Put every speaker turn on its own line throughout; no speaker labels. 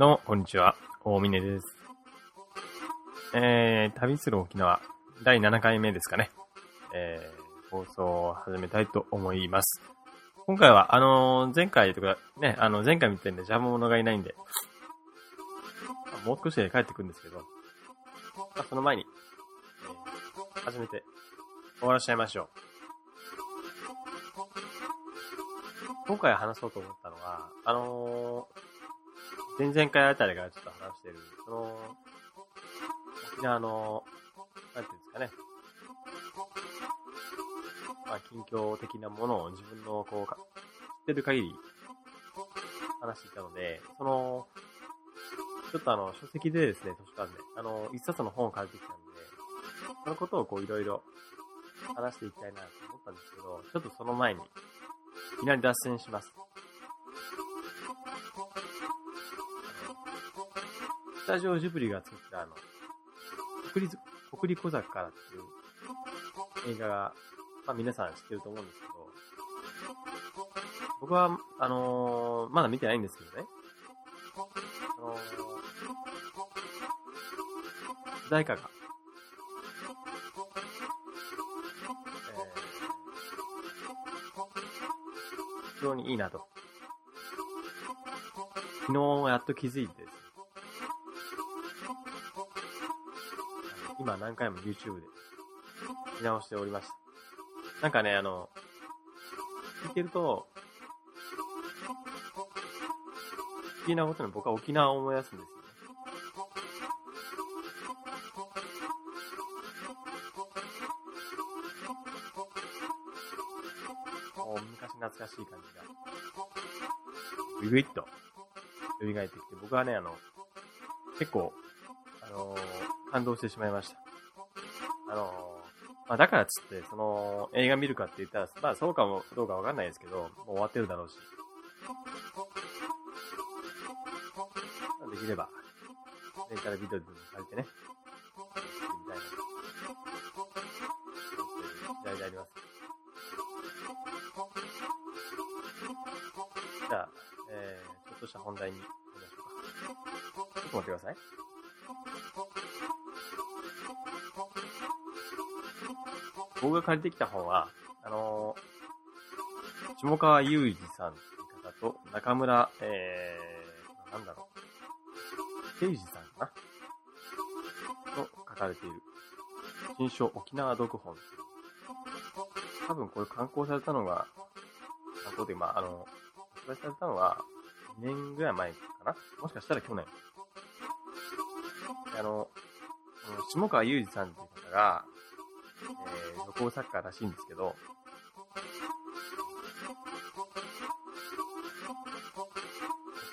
どうも、こんにちは。大峰です。えー、旅する沖縄、第7回目ですかね。えー、放送を始めたいと思います。今回は、あのー前回とか、ね、あの、前回みたいに邪魔者がいないんで、もう少しで帰ってくるんですけど、まあ、その前に、えー、始めて終わらしちゃいましょう。今回話そうと思ったのは、あのー、前々回あたりからちょっと話してる、その、沖縄の、なんていうんですかね、まあ、近況的なものを自分の、こう、知ってる限り、話していたので、その、ちょっとあの、書籍でですね、図書館で、あの、一冊の本を借りてきたんで、そのことをこう、いろいろ話していきたいなと思ったんですけど、ちょっとその前に、いきなり脱線します。タジオジブリが作ったあの、国立、国立小坂っていう映画が、まあ皆さん知ってると思うんですけど、僕は、あのーまだ見てないんですけどね、あのー主題歌が、えー非常にいいなと。昨日やっと気づいて。今何回も YouTube で見直しておりました。なんかね、あの、聞いてると、不思議なことに僕は沖縄を思い出すんですよね。もう昔懐かしい感じが、ぐぐいっと蘇ってきて、僕はね、あの、結構、あのー感動してしまいました。あのーまあ、だからっつって、その、映画見るかって言ったら、まあ、そうかも、どうかわかんないですけど、もう終わってるだろうし。できれば、レンタルビデオでも借りてね、みたいな、時代であります。じゃあ、えー、ちょっとした本題に行きましょうか。ちょっと待ってください。僕が借りてきた本は、あのー、下川雄二さんっていう方と、中村、えー、なんだろう、誠二さんかな？の書かれている、新書沖縄読本。多分これ刊行されたのが、観光で、まあ、あの、発売されたのは、2年ぐらい前かな？もしかしたら去年。あの、下川雄二さんっていう方が、えー、旅行作家らしいんですけど、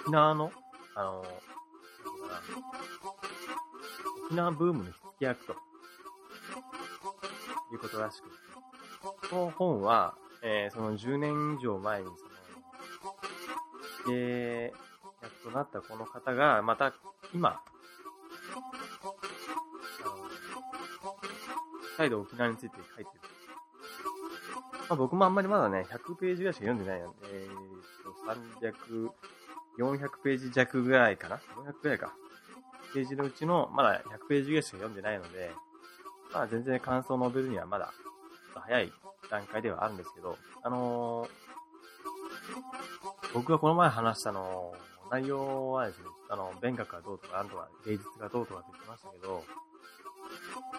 沖縄の、あの、沖縄ブームの火付け役と、いうことらしく、この本は、えー、その10年以上前に、その、火付け役となったこの方が、また、今、再度沖縄について書いてる。まあ、僕もあんまりまだね、100ページぐらいしか読んでないので、えー、と、300、400ページ弱ぐらいかな ?400 ぐらいか。ページのうちの、まだ100ページぐらいしか読んでないので、まあ全然感想を述べるにはまだ、早い段階ではあるんですけど、あのー僕がこの前話したの、内容はですね、あの、勉学がどうとか、なんとか、芸術がどうとかって言ってましたけど、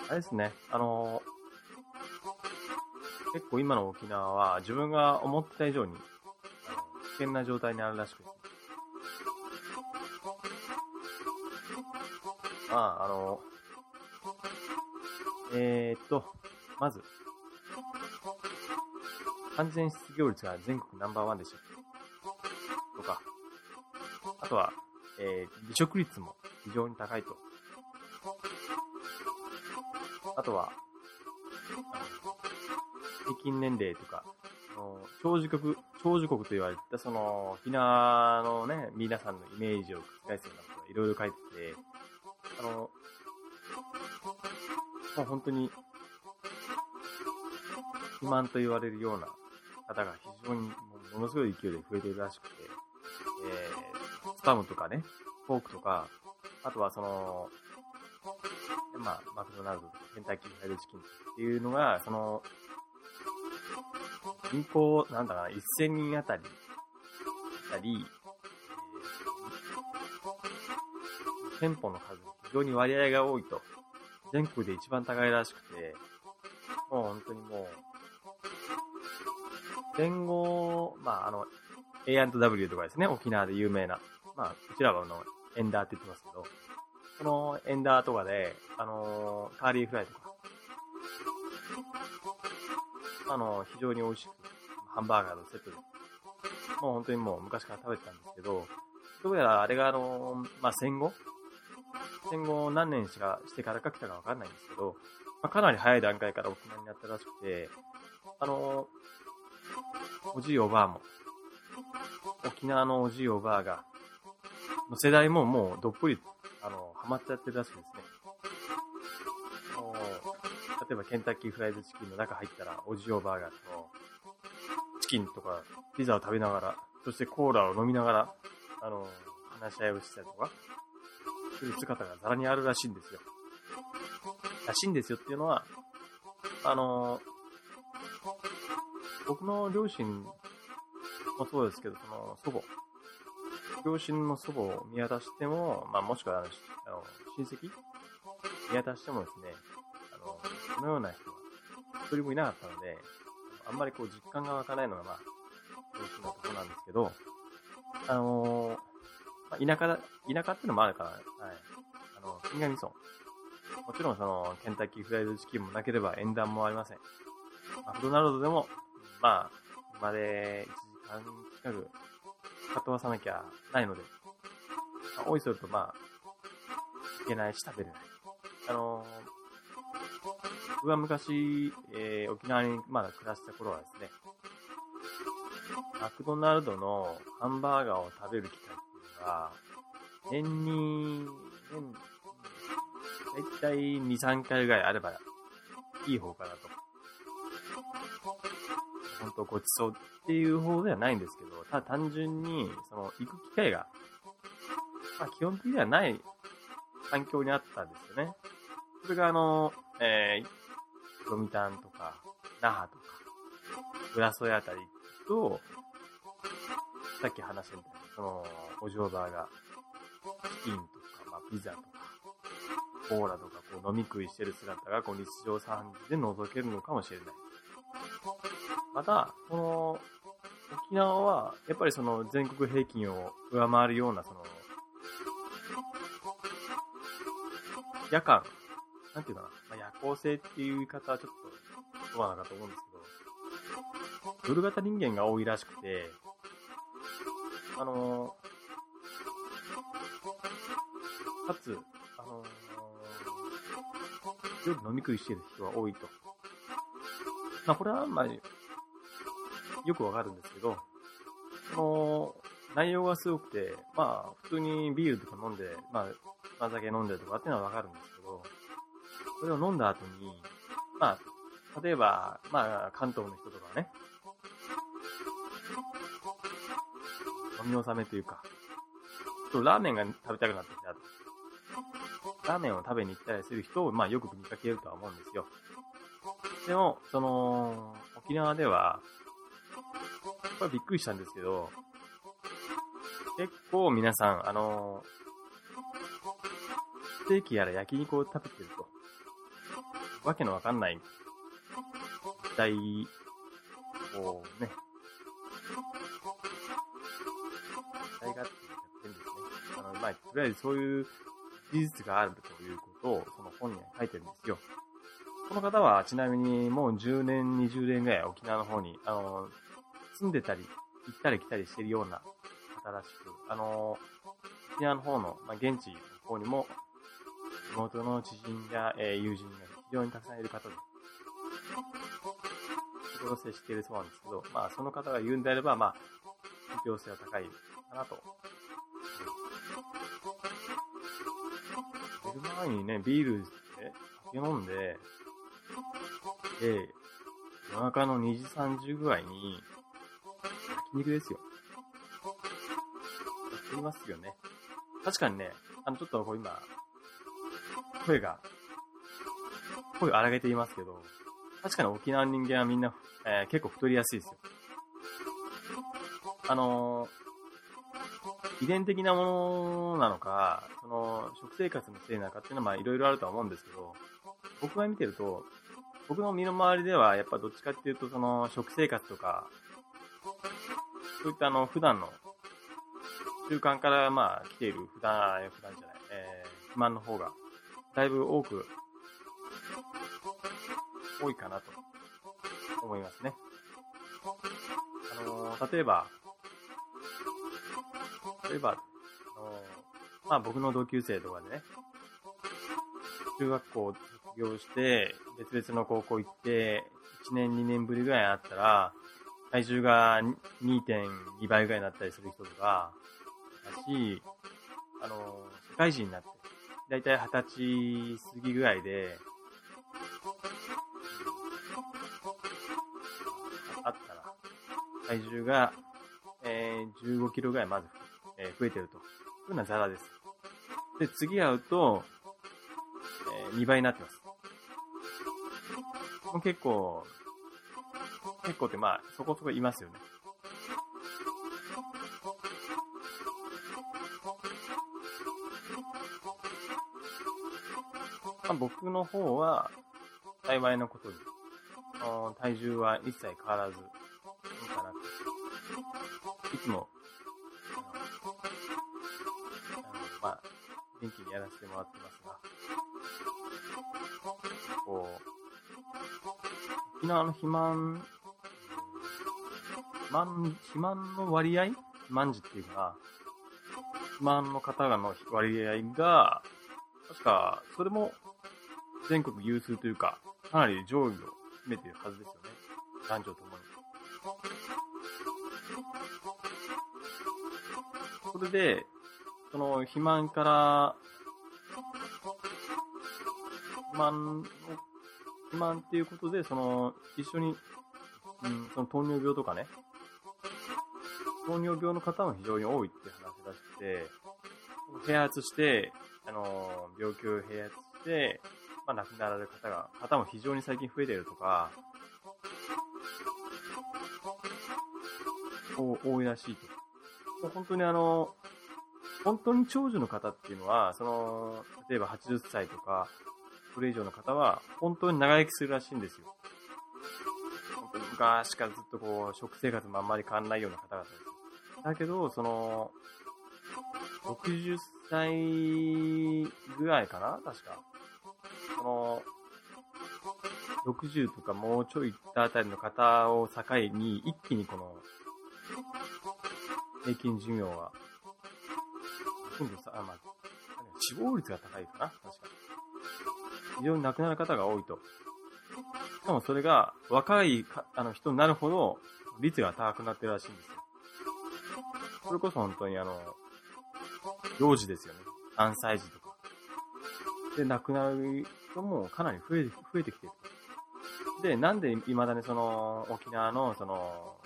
あれですね、あの結構今の沖縄は自分が思った以上に、危険な状態にあるらしくて。まあ、あの、えー、っと、まず、完全失業率が全国ナンバーワンでしたとか、あとは、えー、離職率も非常に高いと。あとは、平均年齢とか、長寿国、長寿国と言われた、その、沖縄のね、皆さんのイメージを覆すようなことがいろいろ書いてて、あの、もう本当に、肥満と言われるような方が非常にもものすごい勢いで増えているらしくて、えー、スパムとかね、フォークとか、あとはその、まあ、マクドナルド、ケンタッキーフライドチキンっていうのが、その、人口、なんだかな、1000人あたり、たり、店舗の数、非常に割合が多いと。全国で一番高いらしくて、もう本当にもう、戦後、まあ、あの、A&W とかですね、沖縄で有名な。まあ、こちらはあの、エンダーって言ってますけど、このエンダーとかで、あのカーリーフライとか、あの、非常に美味しく、ハンバーガーのセットで、もう本当にもう昔から食べてたんですけど、どうやらあれがあの、まあ、戦後？戦後何年しかしてからか来たかわかんないんですけど、まあ、かなり早い段階から沖縄になったらしくて、あの、おじいおばあも、沖縄のおじいおばあが、の世代ももうどっぷり、あの、マっちゃってるらしいですね。例えばケンタッキーフライドチキンの中入ったら、おじいおばあが、チキンとかピザを食べながら、そしてコーラを飲みながら、あの、話し合いをしたりとか、する姿がざらにあるらしいんですよ。らしいんですよっていうのは、あの、僕の両親もそうですけど、その祖母、両親の祖母を見渡しても、まあもしくはあの親戚？見渡してもですね、あの、このような人は一人もいなかったので、あんまりこう実感が湧かないのがまあ、両親のところなんですけど、あのーまあ、田舎だ、田舎ってのもあるから、はい。あの、新上村。もちろんその、ケンタッキーフライドチキンもなければ縁談もありません。マクドナルドでも、まあ、今で1時間近く、かとわさなきゃないので、まあ、おいそるとまあ、いけないし食べれない。あのー、僕は昔、えー、沖縄にまだ暮らした頃はですね、マクドナルドのハンバーガーを食べる機会っていうのが、年に、年、だいたい2、3回ぐらいあればいい方かなと。本当ごちそうっていう方ではないんですけど、ただ単純に、その、行く機会が、まあ基本的にはない環境にあったんですよね。それがあの、えー、ロミタンとか、那覇とか、グラソイあたりと、さっき話したみたいな、その、お嬢バーが、チキンとか、まあ、ピザとか、コーラとか、こう、飲み食いしてる姿が、こう、日常茶飯事で覗けるのかもしれない。また、この、沖縄は、やっぱりその、全国平均を上回るような、その、夜間、なんていうかな、まあ、夜行性っていう言い方はちょっと、どうなのかと思うんですけど、夜型人間が多いらしくて、あのかつ、あの、夜飲み食いしてる人が多いと。まあ、これはあん、まあ、よくわかるんですけど、その、内容がすごくて、まあ、普通にビールとか飲んで、まあ、お酒飲んでとかっていうのはわかるんですけど、それを飲んだ後に、まあ、例えば、まあ、関東の人とかね、飲み納めというか、ちょっとラーメンが食べたくなってきたと。ラーメンを食べに行ったりする人を、まあ、よく見かけるとは思うんですよ。でも、その、沖縄では、これびっくりしたんですけど、結構皆さん、あの、ステーキやら焼肉を食べてると。わけのわかんない時代をね、時代がって言ってるんですね。あの、まあ、とりあえずそういう事実があるということを、その本には書いてるんですよ。この方は、ちなみにもう10年、20年ぐらい沖縄の方に、あの、住んでたり、行ったり来たりしてるような方らしく、あの、沖縄の方の、まあ、現地の方にも、地元の知人や、えー、友人が非常にたくさんいる方で、仕事接しているそうなんですけど、まあ、その方が言うんであれば、まあ、信憑性は高いかなと。寝る前にね、ビールで酒飲んで、で、夜中の2時、3時ぐらいに、肉ですよ。やってみますよね。確かにね、あの、ちょっとこう今、声が、声を荒げていますけど、確かに沖縄の人間はみんな、えー、結構太りやすいですよ。あのー、遺伝的なものなのか、その、食生活のせいなのかっていうのはまあいろいろあるとは思うんですけど、僕が見てると、僕の身の回りではやっぱどっちかっていうとその食生活とか、そういったあの普段の習慣からまあ来ている普段、普段じゃない、えー、肥満の方がだいぶ多く、多いかなと思いますね。あのー、例えば、例えば、あのー、まあ僕の同級生とかでね、中学校卒業して、別々の高校行って、1年2年ぶりぐらいに会ったら、体重が2.2倍ぐらいになったりする人とか、だし、あの、社会人になって、だいたい20歳過ぎぐらいで、あったら、体重が、えー、15キロぐらいまず、えー、増えてると。そういうのはザラです。で、次会うと、えー、2倍になってます。もう結構、結構ってまあ、そこそこいますよね。まあ、僕の方は、幸いのことに、体重は一切変わらず、いかなと。いつも、あの、まあ、元気にやらせてもらってますが、こう、沖縄の肥満、満、肥満の割合？肥満児っていうか、肥満の方の割合が、確か、それも全国有数というか、かなり上位を占めているはずですよね。男女ともに。それで、その肥満から、肥満の、肥満っていうことで、その、一緒に、うん、その糖尿病とかね、糖尿病の方も非常に多いって話らしくて、併発して、あの、病気を併発して、まあ、亡くなられる方が、方も非常に最近増えているとか、多いらしいと。本当にあの、本当に長寿の方っていうのは、その、例えば80歳とか、それ以上の方は、本当に長生きするらしいんですよ。昔からずっとこう、食生活もあんまり変わらないような方々です。だけど、その、60歳ぐらいかな？確か。その、60とかもうちょい行ったあたりの方を境に、一気にこの、平均寿命は、今度さ、あ、まあ、死亡率が高いかな？確か非常に亡くなる方が多いと。しかもそれが若いかあの人になるほど率が高くなってるらしいんですよ。それこそ本当にあの、幼児ですよね。3歳児とか。で、亡くなる人もかなり増え増えてきてる。で、なんで未だにその、沖縄のその、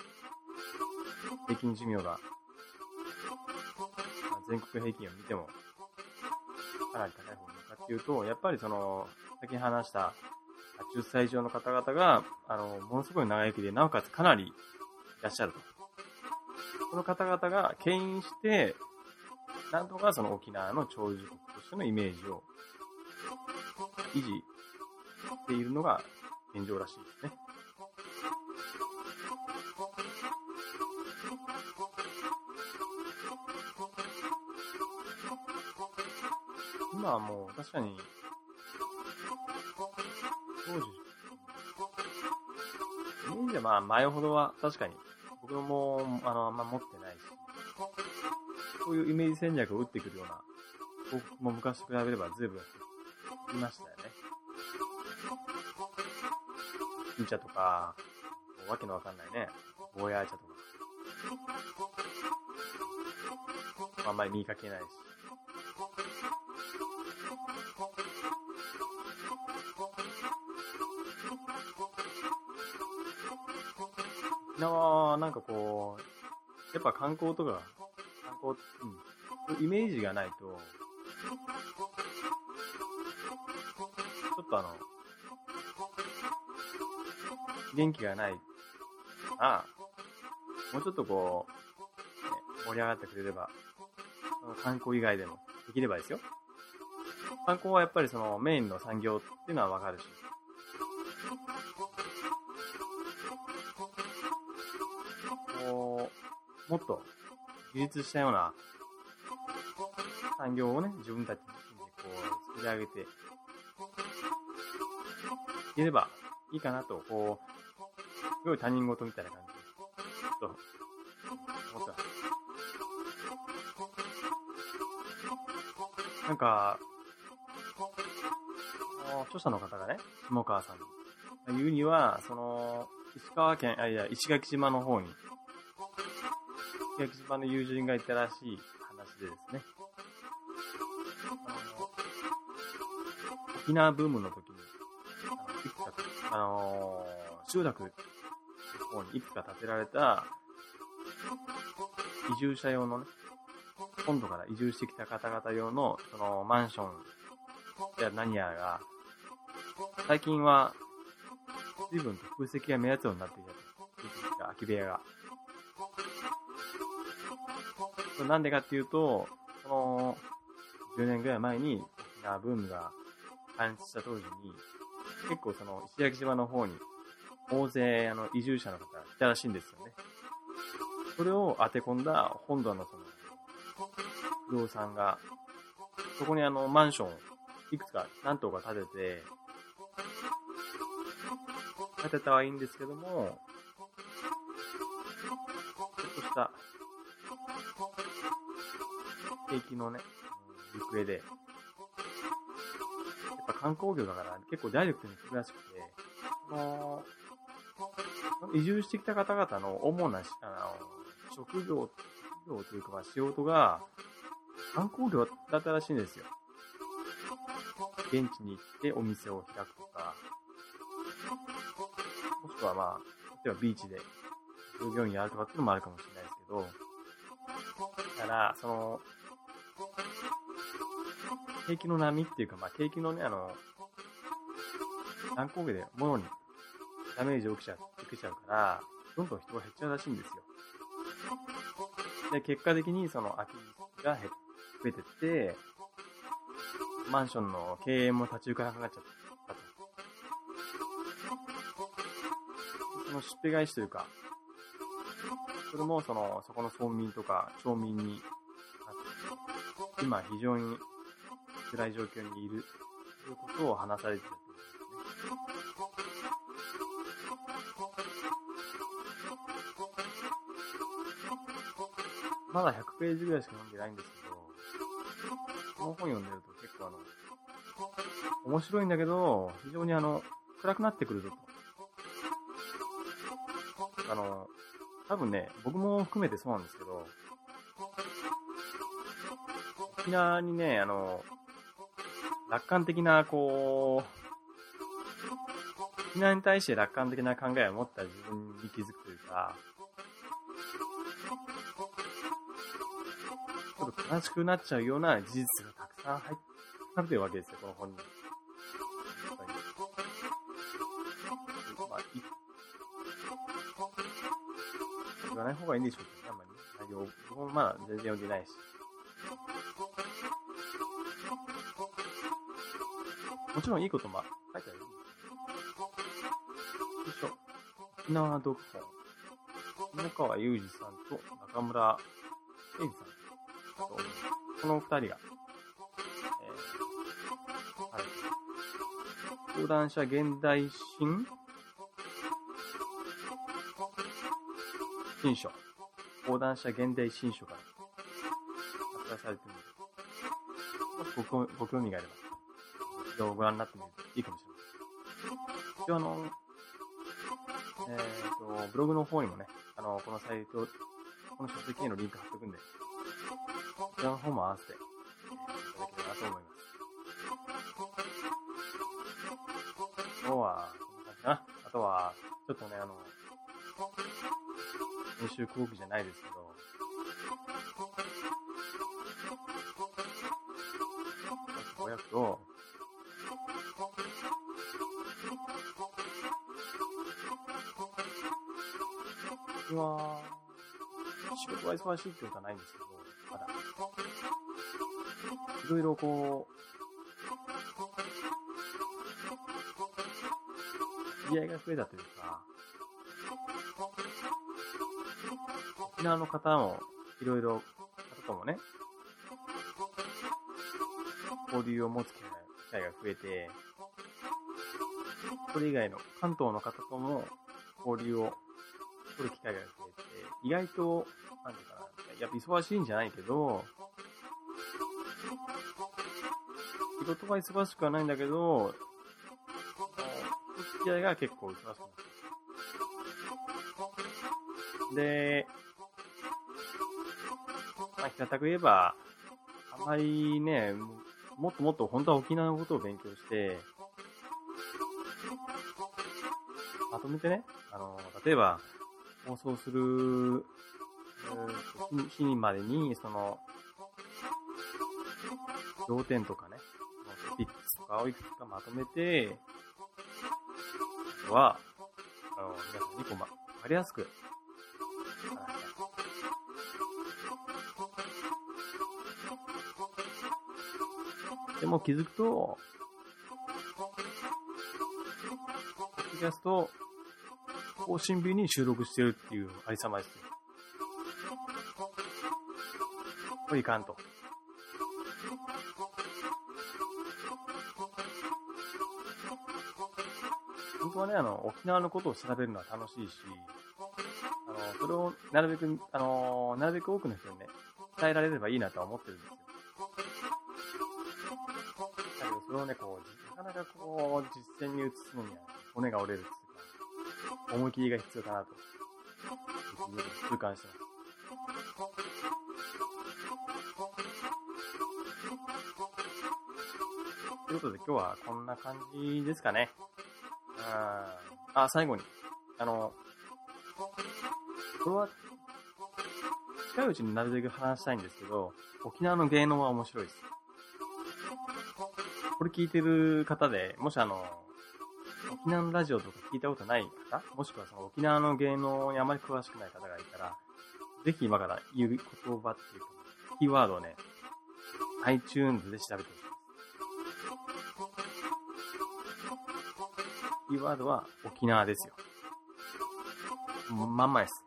平均寿命が、全国平均を見ても、かなり高い方なのかっていうと、やっぱりその、先に話した10歳以上の方々が、あの、ものすごい長生きで、なおかつかなりいらっしゃると。その方々が牽引して、なんとかその沖縄の長寿国としてのイメージを維持しているのが現状らしいですね。今はもう確かに、当時、イメージはまあ前ほどは確かに僕もあのあんま持ってないし、そういうイメージ戦略を打ってくるような、僕も昔比べれば随分いましたよね。金茶とか、わけのわかんないね、ゴーヤー茶とか。あんまり見かけないし。沖縄はなんかこう、やっぱ観光とか、観光、うん。イメージがないと、ちょっとあの、元気がないから、もうちょっとこう、ね盛り上がってくれれば、観光以外でもできればですよ。観光はやっぱりそのメインの産業っていうのはわかるし。もっと自立したような産業をね、自分たちでこう作り上げていければいいかなと、こう、すごい他人事みたいな感じで、ちょっと思ってます。なんか、著者の方がね、下川さんの言うには、その、石川県、あ、いや、石垣島の方に、石垣島の友人がいたらしい話でですね、沖縄ブームの時に、あのいつか、あの集落の方にいくつか建てられた、移住者用のね、本土から移住してきた方々用の、その、マンションや何やらが、最近は、随分と空席が目立つようになってきたと。空き部屋が。なんでかっていうと、その、10年ぐらい前に沖縄ブームが感じした当時に、結構その石垣島の方に大勢あの移住者の方がいたらしいんですよね。それを当て込んだ本土のその不動産が、そこにあのマンションいくつか何棟か建てて、建てたはいいんですけども、景気のね、行方で、やっぱ観光業だから結構ダイレクトに来るらしくて、その、移住してきた方々の主なしあの職業、職業というかまあ仕事が観光業だったらしいんですよ。現地に行ってお店を開くとか、もしくはまあ、例えばビーチで従業員やるとかっていうのもあるかもしれないですけど、だから、その、景気の波っていうか、まあ、景気のね、あの、乱高下で物にダメージを受けちゃう、受けちゃうから、どんどん人が減っちゃうらしいんですよ。で、結果的にその空きが減増えてって、マンションの経営も立ち行かなくなっちゃったと。その出費返しというか、それもその、そこの村民とか町民に、今非常に辛い状況にいるということを話されてる。まだ100ページぐらいしか読んでないんですけど、この本読んでると結構あの、面白いんだけど、非常にあの、暗くなってくるぞと。あの、多分ね、僕も含めてそうなんですけど、沖縄にね、あの、楽観的な、こう、沖縄に対して楽観的な考えを持った自分に気づくというか、ちょっと悲しくなっちゃうような事実がたくさん入ってるわけですよ、この本に。まあ、い言わない方がいいんでしょうけどね、あんまり。内容、僕もまだ全然読んでないし。もちろんいいことも書いてあるよ。いしょ。沖縄読本。下川裕二さんと中村英二さん。とこの二人が、えー、はい。講談社現代新新書。講談社現代新書から発売されている、もしごご興味があれば、一度ご覧になってみるといいかもしれません。一応あの、えっ、と、ブログの方にもね、あの、このサイト、この書籍へのリンク貼っておくんで、こちらの方も合わせて、いただければと思います。今日は、こんな感じかな。あとは、ちょっとね、あの、練習後期じゃないですけど、は、仕事が忙しいってことはないんですけど、まだ。いろいろこう、知り合いが増えたというか、沖縄の方も、いろいろ、方ともね、交流を持つ機会が増えて、それ以外の関東の方とも交流を取る機会が増えて、意外と、なんていうかな、やっぱ忙しいんじゃないけど、仕事は忙しくはないんだけど、付き合いが結構忙しくなってで、まあ、平たく言えば、あまりね、もっともっと本当は沖縄のことを勉強して、まとめてね、あの、例えば、放送する、日にまでに、その、要点とかね、トピックスとかをいくつかまとめて、は、あの、皆さんにこう、ま、わかりやすく、でも気づくと、ポッドキャスト更新日に収録してるっていうありさまです。これいかんと。本当はね、あの、沖縄のことを調べるのは楽しいし、あの、それをなるべく、あの、なるべく多くの人にね、伝えられればいいなとは思ってるんですよ。だけど、それをね、こう、なかなかこう、実践に移すのには、骨が折れる、思い切りが必要かなと、痛感してます。ということで今日はこんな感じですかね。ああ、最後に。あの、これは、近いうちになるべく話したいんですけど、沖縄の芸能は面白いです。これ聞いてる方で、もしあの、沖縄のラジオとか聞いたことない方、もしくはその沖縄の芸能にあまり詳しくない方がいたら、ぜひ今から言う言葉っていうか、キーワードをね、iTunes で調べてほしい。キーワードは沖縄ですよ。まんまです。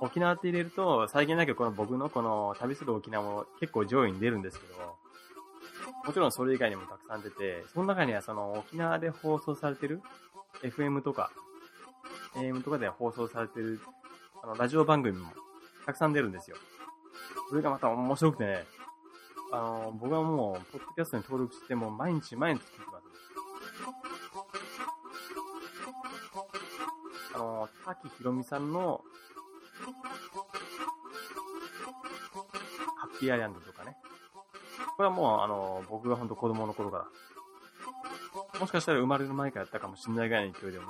沖縄って入れると、最近だけこの僕のこの旅する沖縄も結構上位に出るんですけど、もちろんそれ以外にもたくさん出て、その中にはその沖縄で放送されてる FM とか AM とかで放送されてるあのラジオ番組もたくさん出るんですよ。それがまた面白くてね、あの、僕はもう、ポッドキャストに登録しても毎日毎日聞いてます。あの、多喜ひろみさんの、ハッピーアイランドとか。これはもう、あの、僕が本当子供の頃から、もしかしたら生まれる前からやったかもしれないぐらいの勢いでも、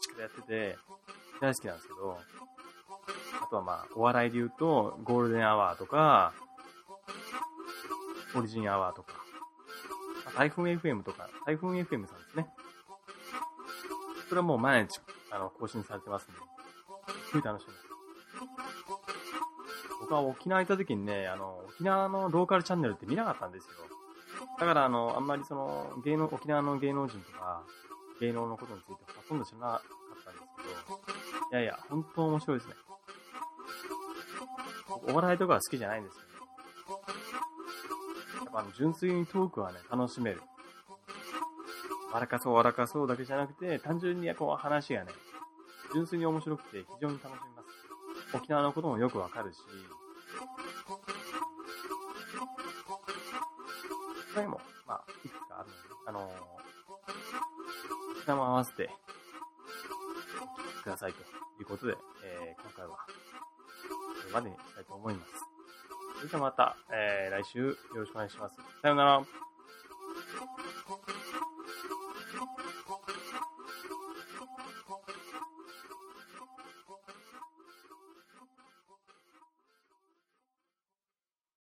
しくやってて、大好きなんですけど、あとはまあ、お笑いで言うと、ゴールデンアワーとか、オリジンアワーとか、台風 FM とか、台風 FM さんですね。それはもう毎日あの、更新されてますんで、すごい楽しみです。僕は沖縄行った時にね、あの、沖縄のローカルチャンネルって見なかったんですよ。だから、あの、あんまりその、芸能、沖縄の芸能人とか、芸能のことについてほとんど知らなかったんですけど、いやいや、本当面白いですね。お笑いとかは好きじゃないんですけど、やっぱあの、純粋にトークはね、楽しめる。笑かそう笑かそうだけじゃなくて、単純にこう話がね、純粋に面白くて非常に楽しみます。沖縄のこともよくわかるし、他にも、まあ、いくつかあるので、あのー、沖縄も合わせて、くださいということで、えー、今回は、これまでにしたいと思います。それではまた、えー、来週よろしくお願いします。さようなら。